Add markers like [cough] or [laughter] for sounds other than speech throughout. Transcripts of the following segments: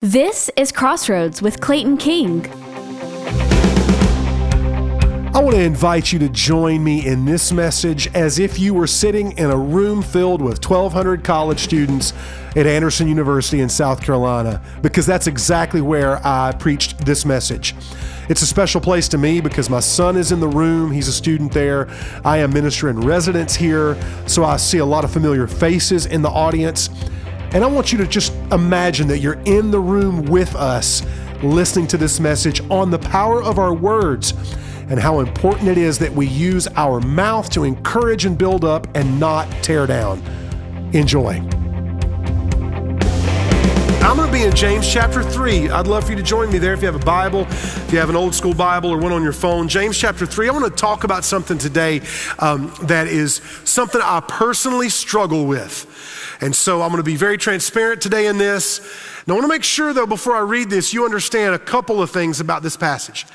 This is Crossroads with Clayton King. I want to invite you to join me in this message as if you were sitting in a room filled with 1,200 college students at Anderson University in South Carolina, because that's exactly where I preached this message. It's a special place to me because my son is in the room. He's a student there. I am minister in residence here, so I see a lot of familiar faces in the audience. And I want you to just imagine that you're in the room with us listening to this message on the power of our words and how important it is that we use our mouth to encourage and build up and not tear down. Enjoy. I'm going to be in James chapter 3. I'd love for you to join me there if you have a Bible, if you have an old school Bible or one on your phone. James chapter 3. I want to talk about something today um, that is something I personally struggle with. And so I'm going to be very transparent today in this. Now, I want to make sure, though, before I read this, you understand a couple of things about this passage.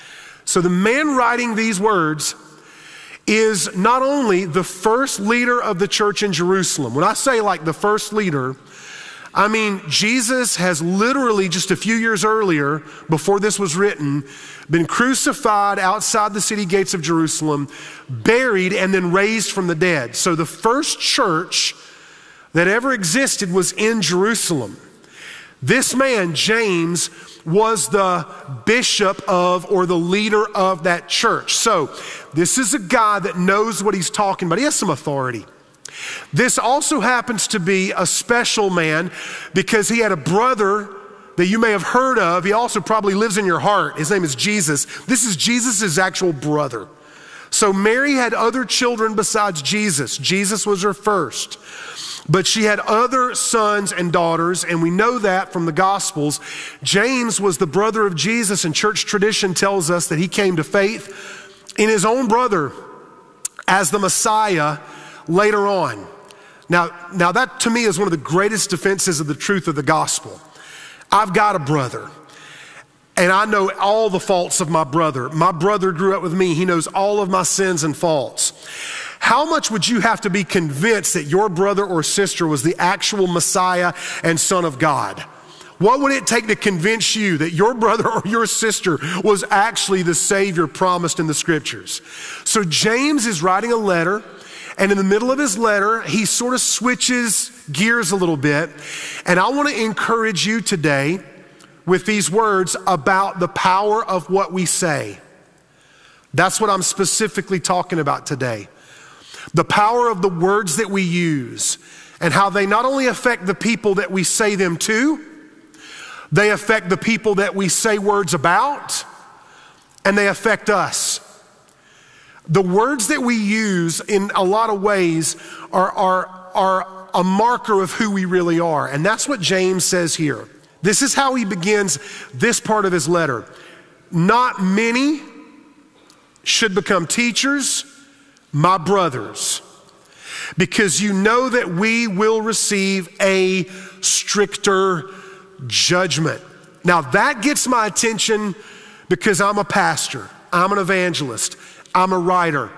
So, the man writing these words is not only the first leader of the church in Jerusalem. When I say like the first leader, I mean, Jesus has literally just a few years earlier, before this was written, been crucified outside the city gates of Jerusalem, buried, and then raised from the dead. So the first church that ever existed was in Jerusalem. This man, James, was the bishop of or the leader of that church. So, this is a guy that knows what he's talking about. He has some authority. This also happens to be a special man because he had a brother that you may have heard of. He also probably lives in your heart. His name is Jesus. This is Jesus' actual brother. So, Mary had other children besides Jesus. Jesus was her first. But she had other sons and daughters, and we know that from the Gospels. James was the brother of Jesus, and church tradition tells us that he came to faith in his own brother as the Messiah later on. Now, now that to me is one of the greatest defenses of the truth of the gospel. I've got a brother. And I know all the faults of my brother. My brother grew up with me. He knows all of my sins and faults. How much would you have to be convinced that your brother or sister was the actual Messiah and Son of God? What would it take to convince you that your [laughs] brother or your sister was actually the Savior promised in the scriptures? So James is writing a letter, and in the middle of his letter, he sort of switches gears a little bit. And I want to encourage you today with these words about the power of what we say. That's what I'm specifically talking about today the power of the words that we use and how they not only affect the people that we say them to, they affect the people that we say words about, and they affect us. The words that we use in a lot of ways are, are, are a marker of who we really are. And that's what James says here. This is how he begins this part of his letter. Not many should become teachers my brothers, because you know that we will receive a stricter judgment. Now, that gets my attention because I'm a pastor, I'm an evangelist, I'm a writer.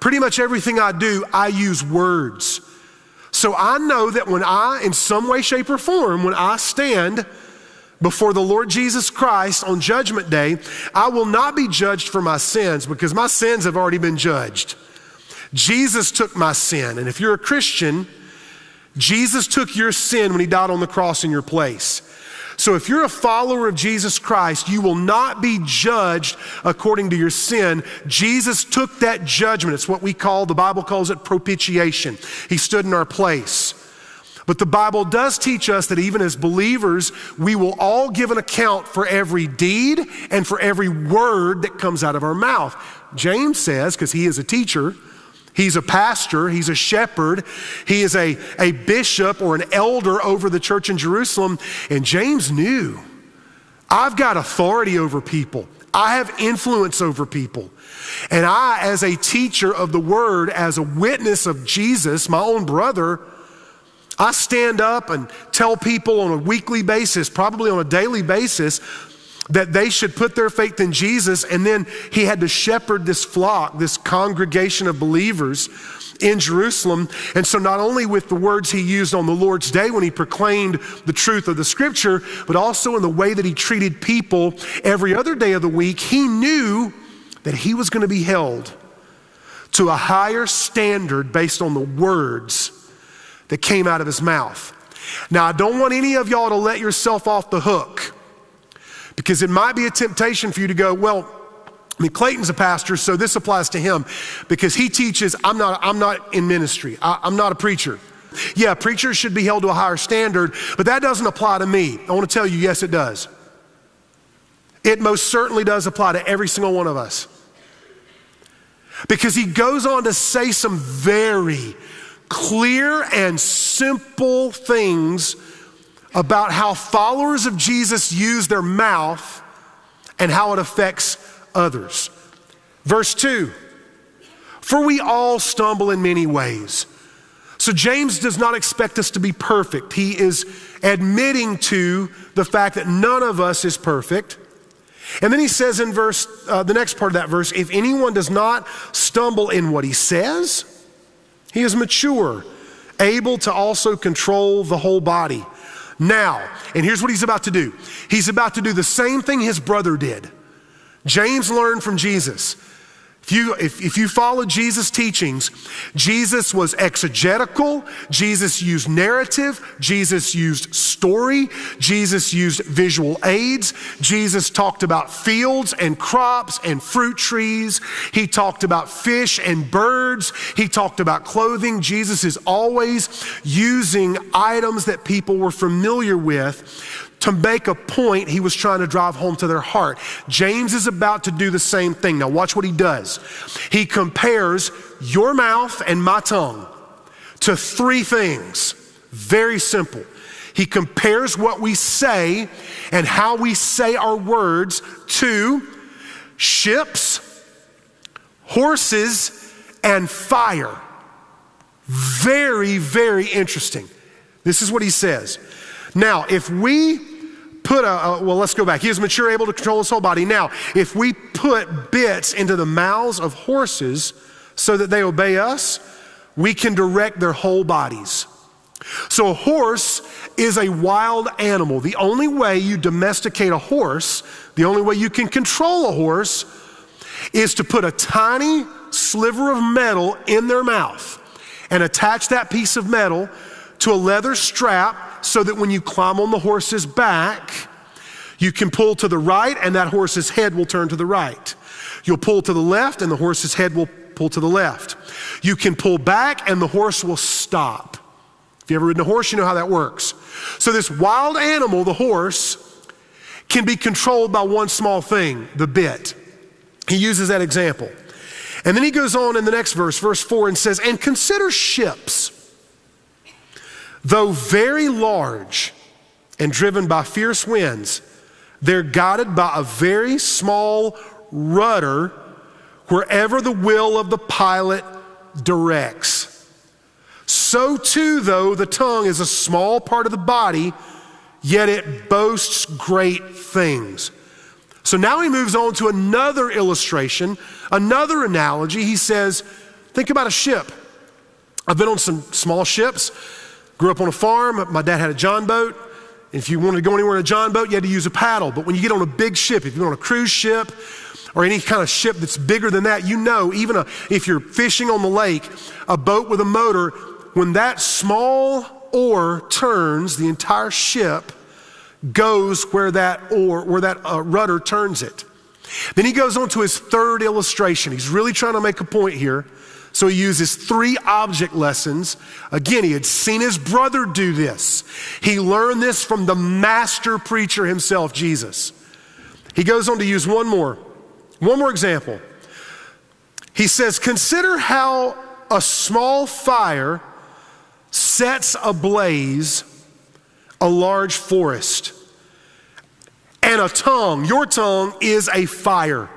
Pretty much everything I do, I use words. So I know that when I, in some way, shape, or form, when I stand before the Lord Jesus Christ on Judgment Day, I will not be judged for my sins because my sins have already been judged. Jesus took my sin. And if you're a Christian, Jesus took your sin when he died on the cross in your place. So if you're a follower of Jesus Christ, you will not be judged according to your sin. Jesus took that judgment. It's what we call, the Bible calls it propitiation. He stood in our place. But the Bible does teach us that even as believers, we will all give an account for every deed and for every word that comes out of our mouth. James says, because he is a teacher, He's a pastor, he's a shepherd, he is a, a bishop or an elder over the church in Jerusalem. And James knew I've got authority over people, I have influence over people. And I, as a teacher of the word, as a witness of Jesus, my own brother, I stand up and tell people on a weekly basis, probably on a daily basis, that they should put their faith in Jesus. And then he had to shepherd this flock, this congregation of believers. in Jerusalem. And so, not only with the words he used on the Lord's day when he proclaimed the truth of the scripture, but also in the way that he treated people every other day of the week, he knew that he was going to be held to a higher standard based on the words that came out of his mouth. Now, I don't want any of y'all to let yourself off the hook because it might be a temptation for you to go, well, I mean, Clayton's a pastor, so this applies to him because he teaches, I'm not, I'm not in ministry, I, I'm not a preacher. Yeah, preachers should be held to a higher standard, but that doesn't apply to me. I want to tell you, yes, it does. It most certainly does apply to every single one of us. Because he goes on to say some very clear and simple things about how followers of Jesus use their mouth and how it affects others. Verse 2 For we all stumble in many ways. So James does not expect us to be perfect. He is admitting to the fact that none of us is perfect. And then he says in verse, uh, the next part of that verse, if anyone does not stumble in what he says, he is mature, able to also control the whole body. Now, and here's what he's about to do he's about to do the same thing his brother did. James learned from Jesus. If you, if, if you follow Jesus' teachings, Jesus was exegetical, Jesus used narrative, Jesus used story, Jesus used visual aids, Jesus talked about fields and crops and fruit trees, he talked about fish and birds, he talked about clothing. Jesus is always using items that people were familiar with to make a point he was trying to drive home to their heart. James is about to do the same thing. Now, watch what he does. He compares your mouth and my tongue to three things. Very simple. He compares what we say and how we say our words to ships, horses, and fire. Very, very interesting. This is what he says. Now, if we put a, a, well, let's go back. He is mature, able to control his whole body. Now, if we put bits into the mouths of horses so that they obey us, we can direct their whole bodies. So, a horse is a wild animal. The only way you domesticate a horse, the only way you can control a horse, is to put a tiny sliver of metal in their mouth and attach that piece of metal to a leather strap so that when you climb on the horse's back, you can pull to the right and that horse's head will turn to the right. You'll pull to the left and the horse's head will pull to the left. You can pull back and the horse will stop. If you ever ridden a horse, you know how that works. So, this wild animal, the horse, can be controlled by one small thing the bit. He uses that example. And then he goes on in the next verse, verse 4, and says, And consider ships Though very large and driven by fierce winds, they're guided by a very small rudder wherever the will of the pilot directs. So, too, though, the tongue is a small part of the body, yet it boasts great things. So now he moves on to another illustration, another analogy. He says, Think about a ship. I've been on some small ships. Grew up on a farm. My dad had a John boat. If you wanted to go anywhere in a John boat, you had to use a paddle. But when you get on a big ship, if you're on a cruise ship or any kind of ship that's bigger than that, you know, even a, if you're fishing on the lake, a boat with a motor, when that small oar turns, the entire ship goes where that oar, where that uh, rudder turns it. Then he goes on to his third illustration. He's really trying to make a point here. So he uses three object lessons. Again, he had seen his brother do this. He learned this from the master preacher himself, Jesus. He goes on to use one more, one more example. He says, Consider how a small fire sets ablaze a large forest. And a tongue, your tongue is a fire.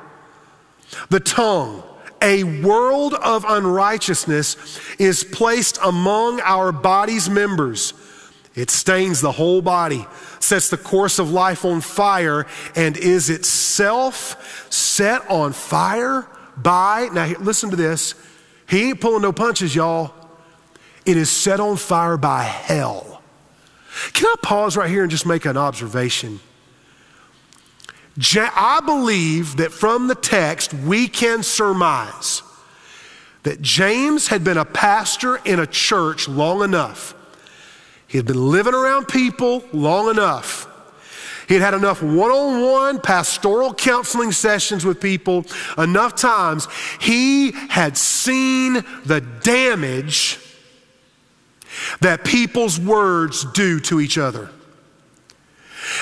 The tongue a world of unrighteousness is placed among our body's members. It stains the whole body, sets the course of life on fire, and is itself set on fire by, now listen to this, He ain't pulling no punches, y'all. It is set on fire by hell. Can I pause right here and just make an observation? I believe that from the text we can surmise that James had been a pastor in a church long enough. He had been living around people long enough. He had had enough one on one pastoral counseling sessions with people enough times. He had seen the damage that people's words do to each other.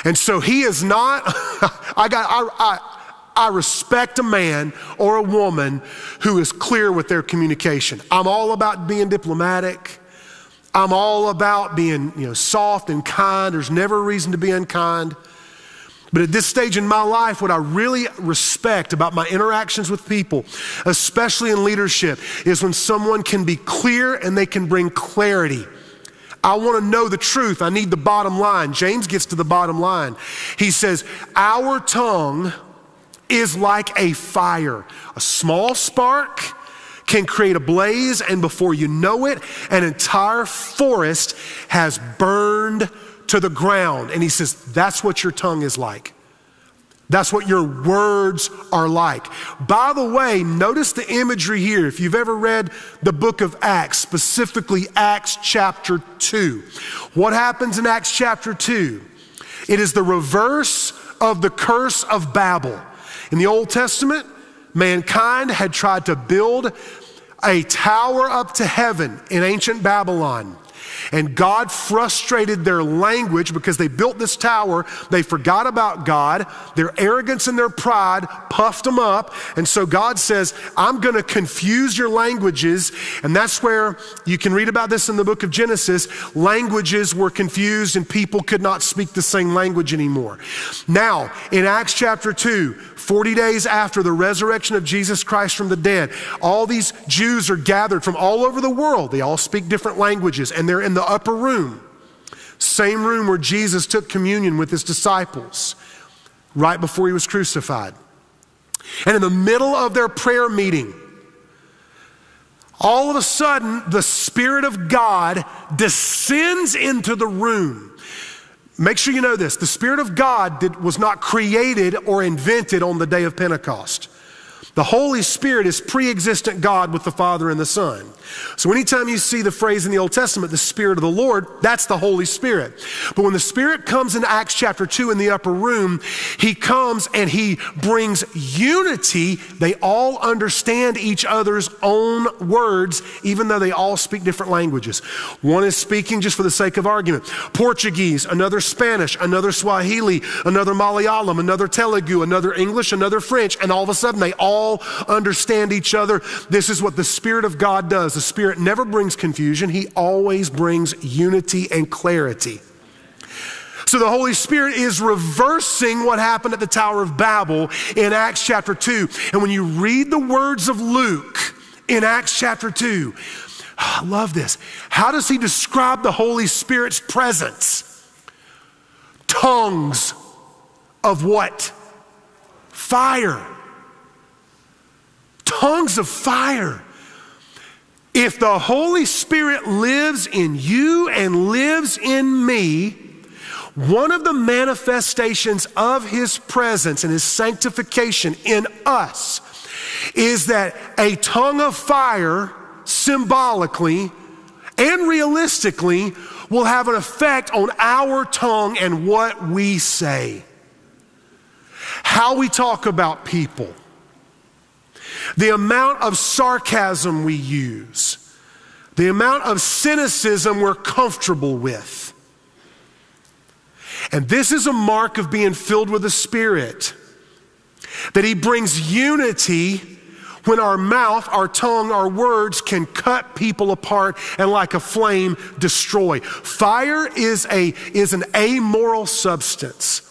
And so he is not, [laughs] I got, I, I, I respect a man or a woman who is clear with their communication. I'm all about being diplomatic. I'm all about being, you know, soft and kind. There's never a reason to be unkind. But at this stage in my life, what I really respect about my interactions with people, especially in leadership, is when someone can be clear and they can bring clarity. I want to know the truth. I need the bottom line. James gets to the bottom line. He says, Our tongue is like a fire, a small spark can create a blaze, and before you know it, an entire forest has burned to the ground. And he says, That's what your tongue is like. That's what your words are like. By the way, notice the imagery here. If you've ever read the book of Acts, specifically Acts chapter 2, what happens in Acts chapter 2? It is the reverse of the curse of Babel. In the Old Testament, mankind had tried to build a tower up to heaven in ancient Babylon. And God frustrated their language because they built this tower. They forgot about God. Their arrogance and their pride puffed them up. And so God says, I'm going to confuse your languages. And that's where you can read about this in the book of Genesis. Languages were confused and people could not speak the same language anymore. Now, in Acts chapter 2, 40 days after the resurrection of Jesus Christ from the dead, all these Jews are gathered from all over the world. They all speak different languages and they're in the upper room. Same room where Jesus took communion with his disciples right before he was crucified. And in the middle of their prayer meeting, all of a sudden, the Spirit of God descends into the room Make sure you know this the Spirit of God did, was not created or invented on the day of Pentecost. The Holy Spirit is pre existent God with the Father and the Son. So, anytime you see the phrase in the Old Testament, the Spirit of the Lord, that's the Holy Spirit. But when the Spirit comes in Acts chapter 2 in the upper room, He comes and He brings unity. They all understand each other's own words, even though they all speak different languages. One is speaking just for the sake of argument Portuguese, another Spanish, another Swahili, another Malayalam, another Telugu, another English, another French, and all of a sudden they all understand each other. This is what the Spirit of God does. The Spirit never brings confusion, He always brings unity and clarity. So the Holy Spirit is reversing what happened at the Tower of Babel in Acts chapter 2. And when you read the words of Luke in Acts chapter 2, [sighs] I love this. How does he describe the Holy Spirit's presence? Tongues of what? Fire. Tongues of fire. If the Holy Spirit lives in you and lives in me, one of the manifestations of His presence and His sanctification in us is that a tongue of fire, symbolically and realistically, will have an effect on our tongue and what we say, how we talk about people the amount of sarcasm we use, the amount of cynicism we're comfortable with. And this is a mark of being filled with the Spirit that He brings unity when our mouth, our tongue, our words can cut people apart and like a flame destroy. Fire is, a, is an amoral substance.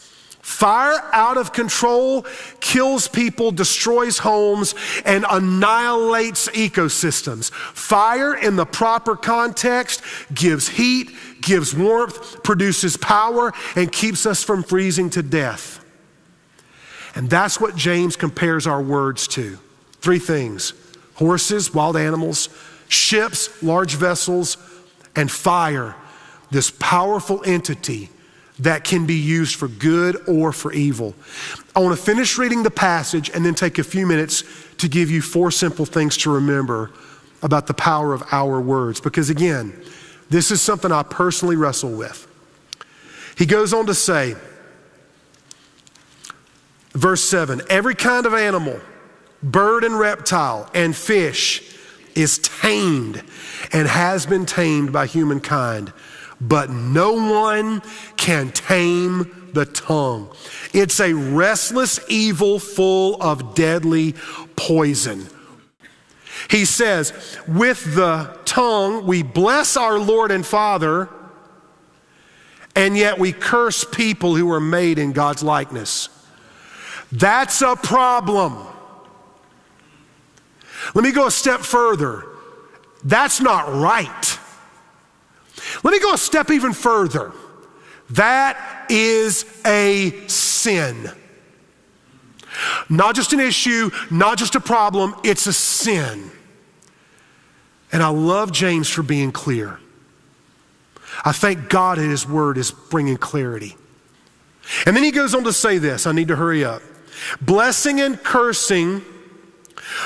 Fire out of control kills people, destroys homes, and annihilates ecosystems. Fire in the proper context gives heat, gives warmth, produces power, and keeps us from freezing to death. And that's what James compares our words to. Three things horses, wild animals, ships, large vessels, and fire, this powerful entity that can be used for good or for evil. I want to finish reading the passage and then take a few minutes to give you four simple things to remember about the power of our words. Because again, this is something I personally wrestle with. He goes on to say, verse 7 every kind of animal, bird and reptile, and fish is tamed and has been tamed by humankind, but no one can tame the tongue. It's a restless evil full of deadly poison. He says, with the tongue we bless our Lord and Father, and yet we curse people who are made in God's likeness. That's a problem. Let me go a step further. That's not right. Let me go a step even further. That is a sin. Not just an issue, not just a problem, it's a sin. And I love James for being clear. I thank God that his word is bringing clarity. And then he goes on to say this I need to hurry up. Blessing and cursing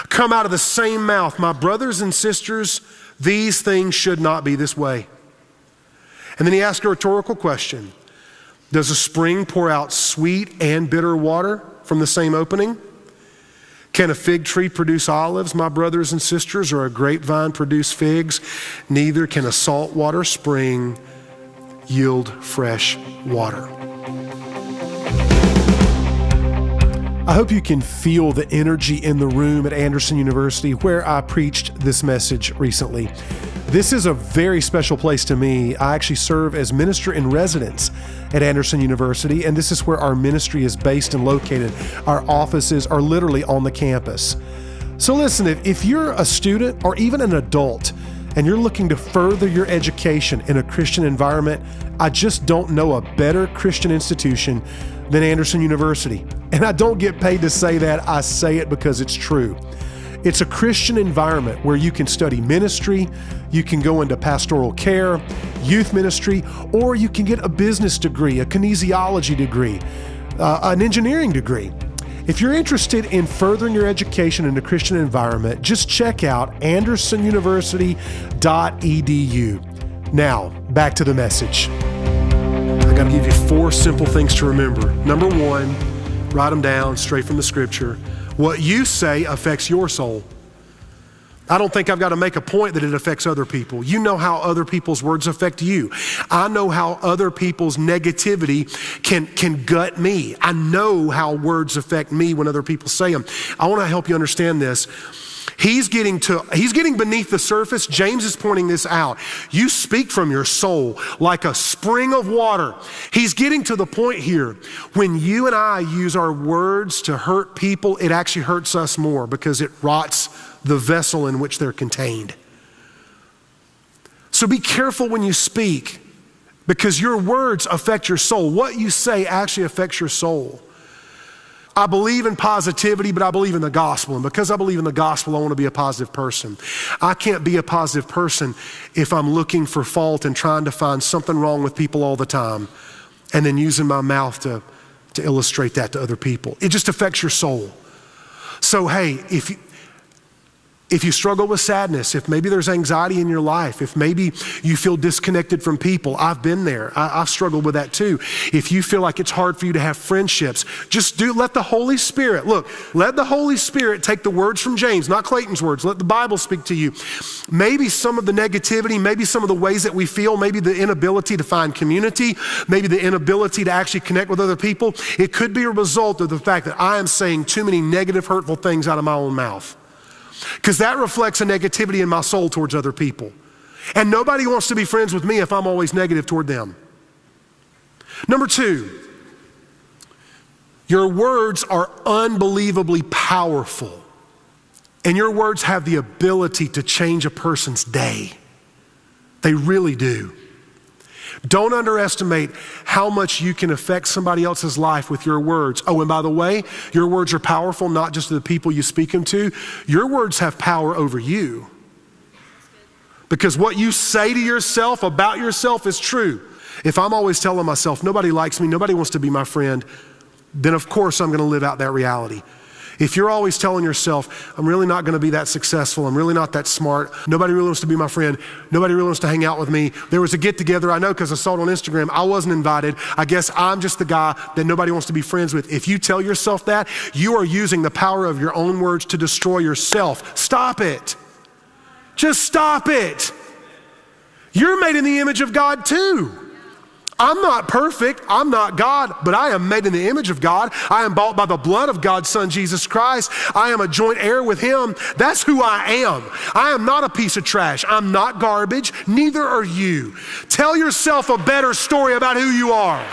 come out of the same mouth. My brothers and sisters, these things should not be this way. And then he asks a rhetorical question Does a spring pour out sweet and bitter water from the same opening? Can a fig tree produce olives, my brothers and sisters, or a grapevine produce figs? Neither can a saltwater spring yield fresh water. I hope you can feel the energy in the room at Anderson University where I preached this message recently. This is a very special place to me. I actually serve as minister in residence at Anderson University, and this is where our ministry is based and located. Our offices are literally on the campus. So, listen, if, if you're a student or even an adult, and you're looking to further your education in a Christian environment, I just don't know a better Christian institution than Anderson University. And I don't get paid to say that, I say it because it's true. It's a Christian environment where you can study ministry, you can go into pastoral care, youth ministry, or you can get a business degree, a kinesiology degree, uh, an engineering degree. If you're interested in furthering your education in a Christian environment, just check out andersonuniversity.edu. Now, back to the message. I got to give you four simple things to remember. Number one, write them down straight from the scripture. What you say affects your soul. I don't think I've got to make a point that it affects other people. You know how other people's words affect you. I know how other people's negativity can, can gut me. I know how words affect me when other people say them. I want to help you understand this. He's getting to he's getting beneath the surface. James is pointing this out. You speak from your soul like a spring of water. He's getting to the point here when you and I use our words to hurt people, it actually hurts us more because it rots the vessel in which they're contained. So be careful when you speak because your words affect your soul. What you say actually affects your soul. I believe in positivity, but I believe in the gospel. And because I believe in the gospel, I want to be a positive person. I can't be a positive person if I'm looking for fault and trying to find something wrong with people all the time and then using my mouth to, to illustrate that to other people. It just affects your soul. So, hey, if you, if you struggle with sadness, if maybe there's anxiety in your life, if maybe you feel disconnected from people, I've been there. I, have struggled with that too. If you feel like it's hard for you to have friendships, just do let the Holy Spirit look. Let the Holy Spirit take the words from James, not Clayton's words. Let the Bible speak to you. Maybe some of the negativity, maybe some of the ways that we feel, maybe the inability to find community, maybe the inability to actually connect with other people. It could be a result of the fact that I am saying too many negative, hurtful things out of my own mouth because that reflects a negativity in my soul towards other people. And nobody wants to be friends with me if I'm always negative toward them. Number two, your words are unbelievably powerful, and your words have the ability to change a person's day. They really do. Don't underestimate how much you can affect somebody else's life with your words. Oh, and by the way, your words are powerful not just to the people you speak them to, your words have power over you. Because what you say to yourself about yourself is true. If I'm always telling myself, nobody likes me, nobody wants to be my friend, then of course I'm going to live out that reality. If you're always telling yourself, I'm really not going to be that successful, I'm really not that smart, nobody really wants to be my friend, nobody really wants to hang out with me. There was a get together, I know because I saw it on Instagram, I wasn't invited. I guess I'm just the guy that nobody wants to be friends with. If you tell yourself that, you are using the power of your own words to destroy yourself. Stop it. Just stop it. You're made in the image of God too. I'm not perfect. I'm not God, but I am made in the image of God. I am bought by the blood of God's Son, Jesus Christ. I am a joint heir with Him. That's who I am. I am not a piece of trash. I'm not garbage. Neither are you. Tell yourself a better story about who you are.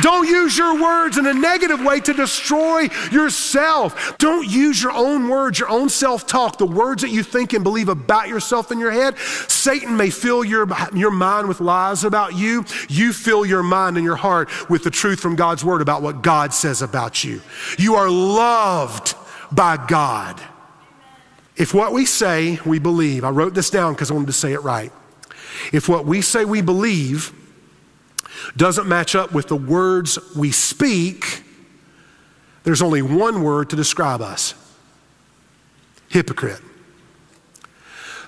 Don't use your words in a negative way to destroy yourself. Don't use your own words, your own self talk, the words that you think and believe about yourself in your head. Satan may fill your, your mind with lies about you. You fill your mind and your heart with the truth from God's word about what God says about you. You are loved by God. If what we say we believe, I wrote this down because I wanted to say it right. If what we say we believe, doesn't match up with the words we speak, there's only one word to describe us hypocrite.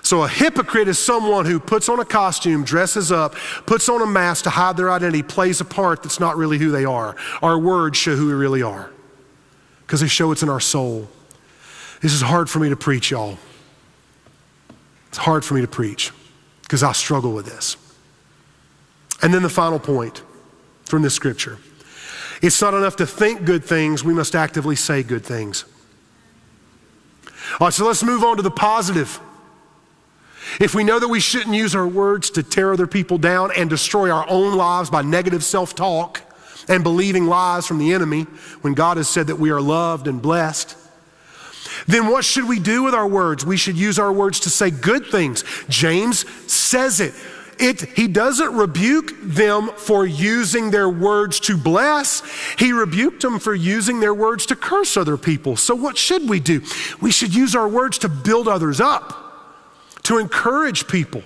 So, a hypocrite is someone who puts on a costume, dresses up, puts on a mask to hide their identity, plays a part that's not really who they are. Our words show who we really are because they show it's in our soul. This is hard for me to preach, y'all. It's hard for me to preach because I struggle with this. And then the final point from this scripture it's not enough to think good things, we must actively say good things. All right, so let's move on to the positive. If we know that we shouldn't use our words to tear other people down and destroy our own lives by negative self talk and believing lies from the enemy when God has said that we are loved and blessed, then what should we do with our words? We should use our words to say good things. James says it. It, he doesn't rebuke them for using their words to bless. He rebuked them for using their words to curse other people. So, what should we do? We should use our words to build others up, to encourage people.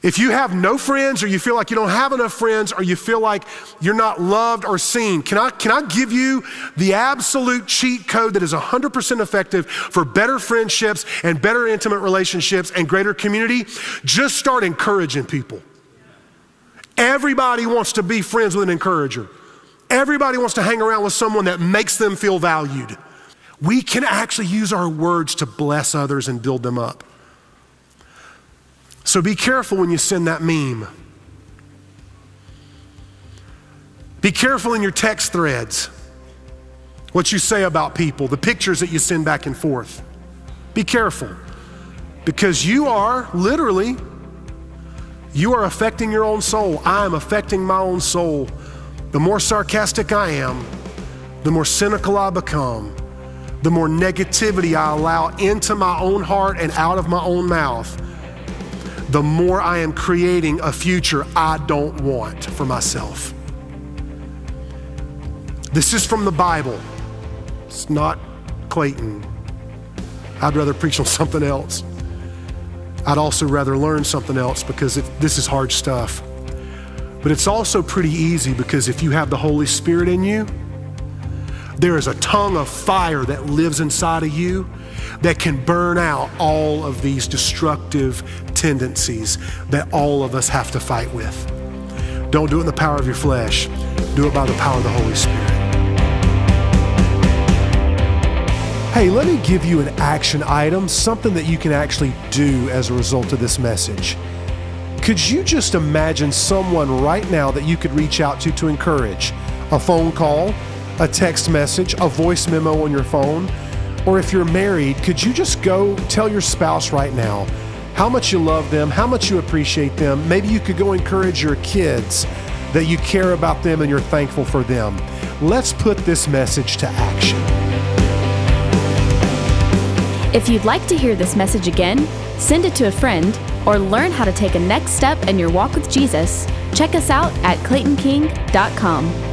If you have no friends, or you feel like you don't have enough friends, or you feel like you're not loved or seen, can I, can I give you the absolute cheat code that is 100% effective for better friendships and better intimate relationships and greater community? Just start encouraging people. Everybody wants to be friends with an encourager, everybody wants to hang around with someone that makes them feel valued. We can actually use our words to bless others and build them up. So be careful when you send that meme. Be careful in your text threads, what you say about people, the pictures that you send back and forth. Be careful because you are literally you are affecting your own soul. I am affecting my own soul. The more sarcastic I am, the more cynical I become, the more negativity I allow into my own heart and out of my own mouth the more I am creating a future I don't want for myself. This is from the Bible. It's not Clayton. I'd rather preach on something else. I'd also rather learn something else because it, this is hard stuff. But it's also pretty easy because if you have the Holy Spirit in you, there is a tongue of fire that lives inside of you that can burn out all of these destructive tendencies that all of us have to fight with. Don't do it in the power of your flesh, do it by the power of the Holy Spirit. Hey, let me give you an action item, something that you can actually do as a result of this message. Could you just imagine someone right now that you could reach out to to encourage? A phone call, a text message, a voice memo on your phone? Or if you're married, could you just go tell your spouse right now how much you love them, how much you appreciate them? Maybe you could go encourage your kids that you care about them and you're thankful for them. Let's put this message to action. If you'd like to hear this message again, send it to a friend or learn how to take a next step in your walk with Jesus, check us out at claytonking.com.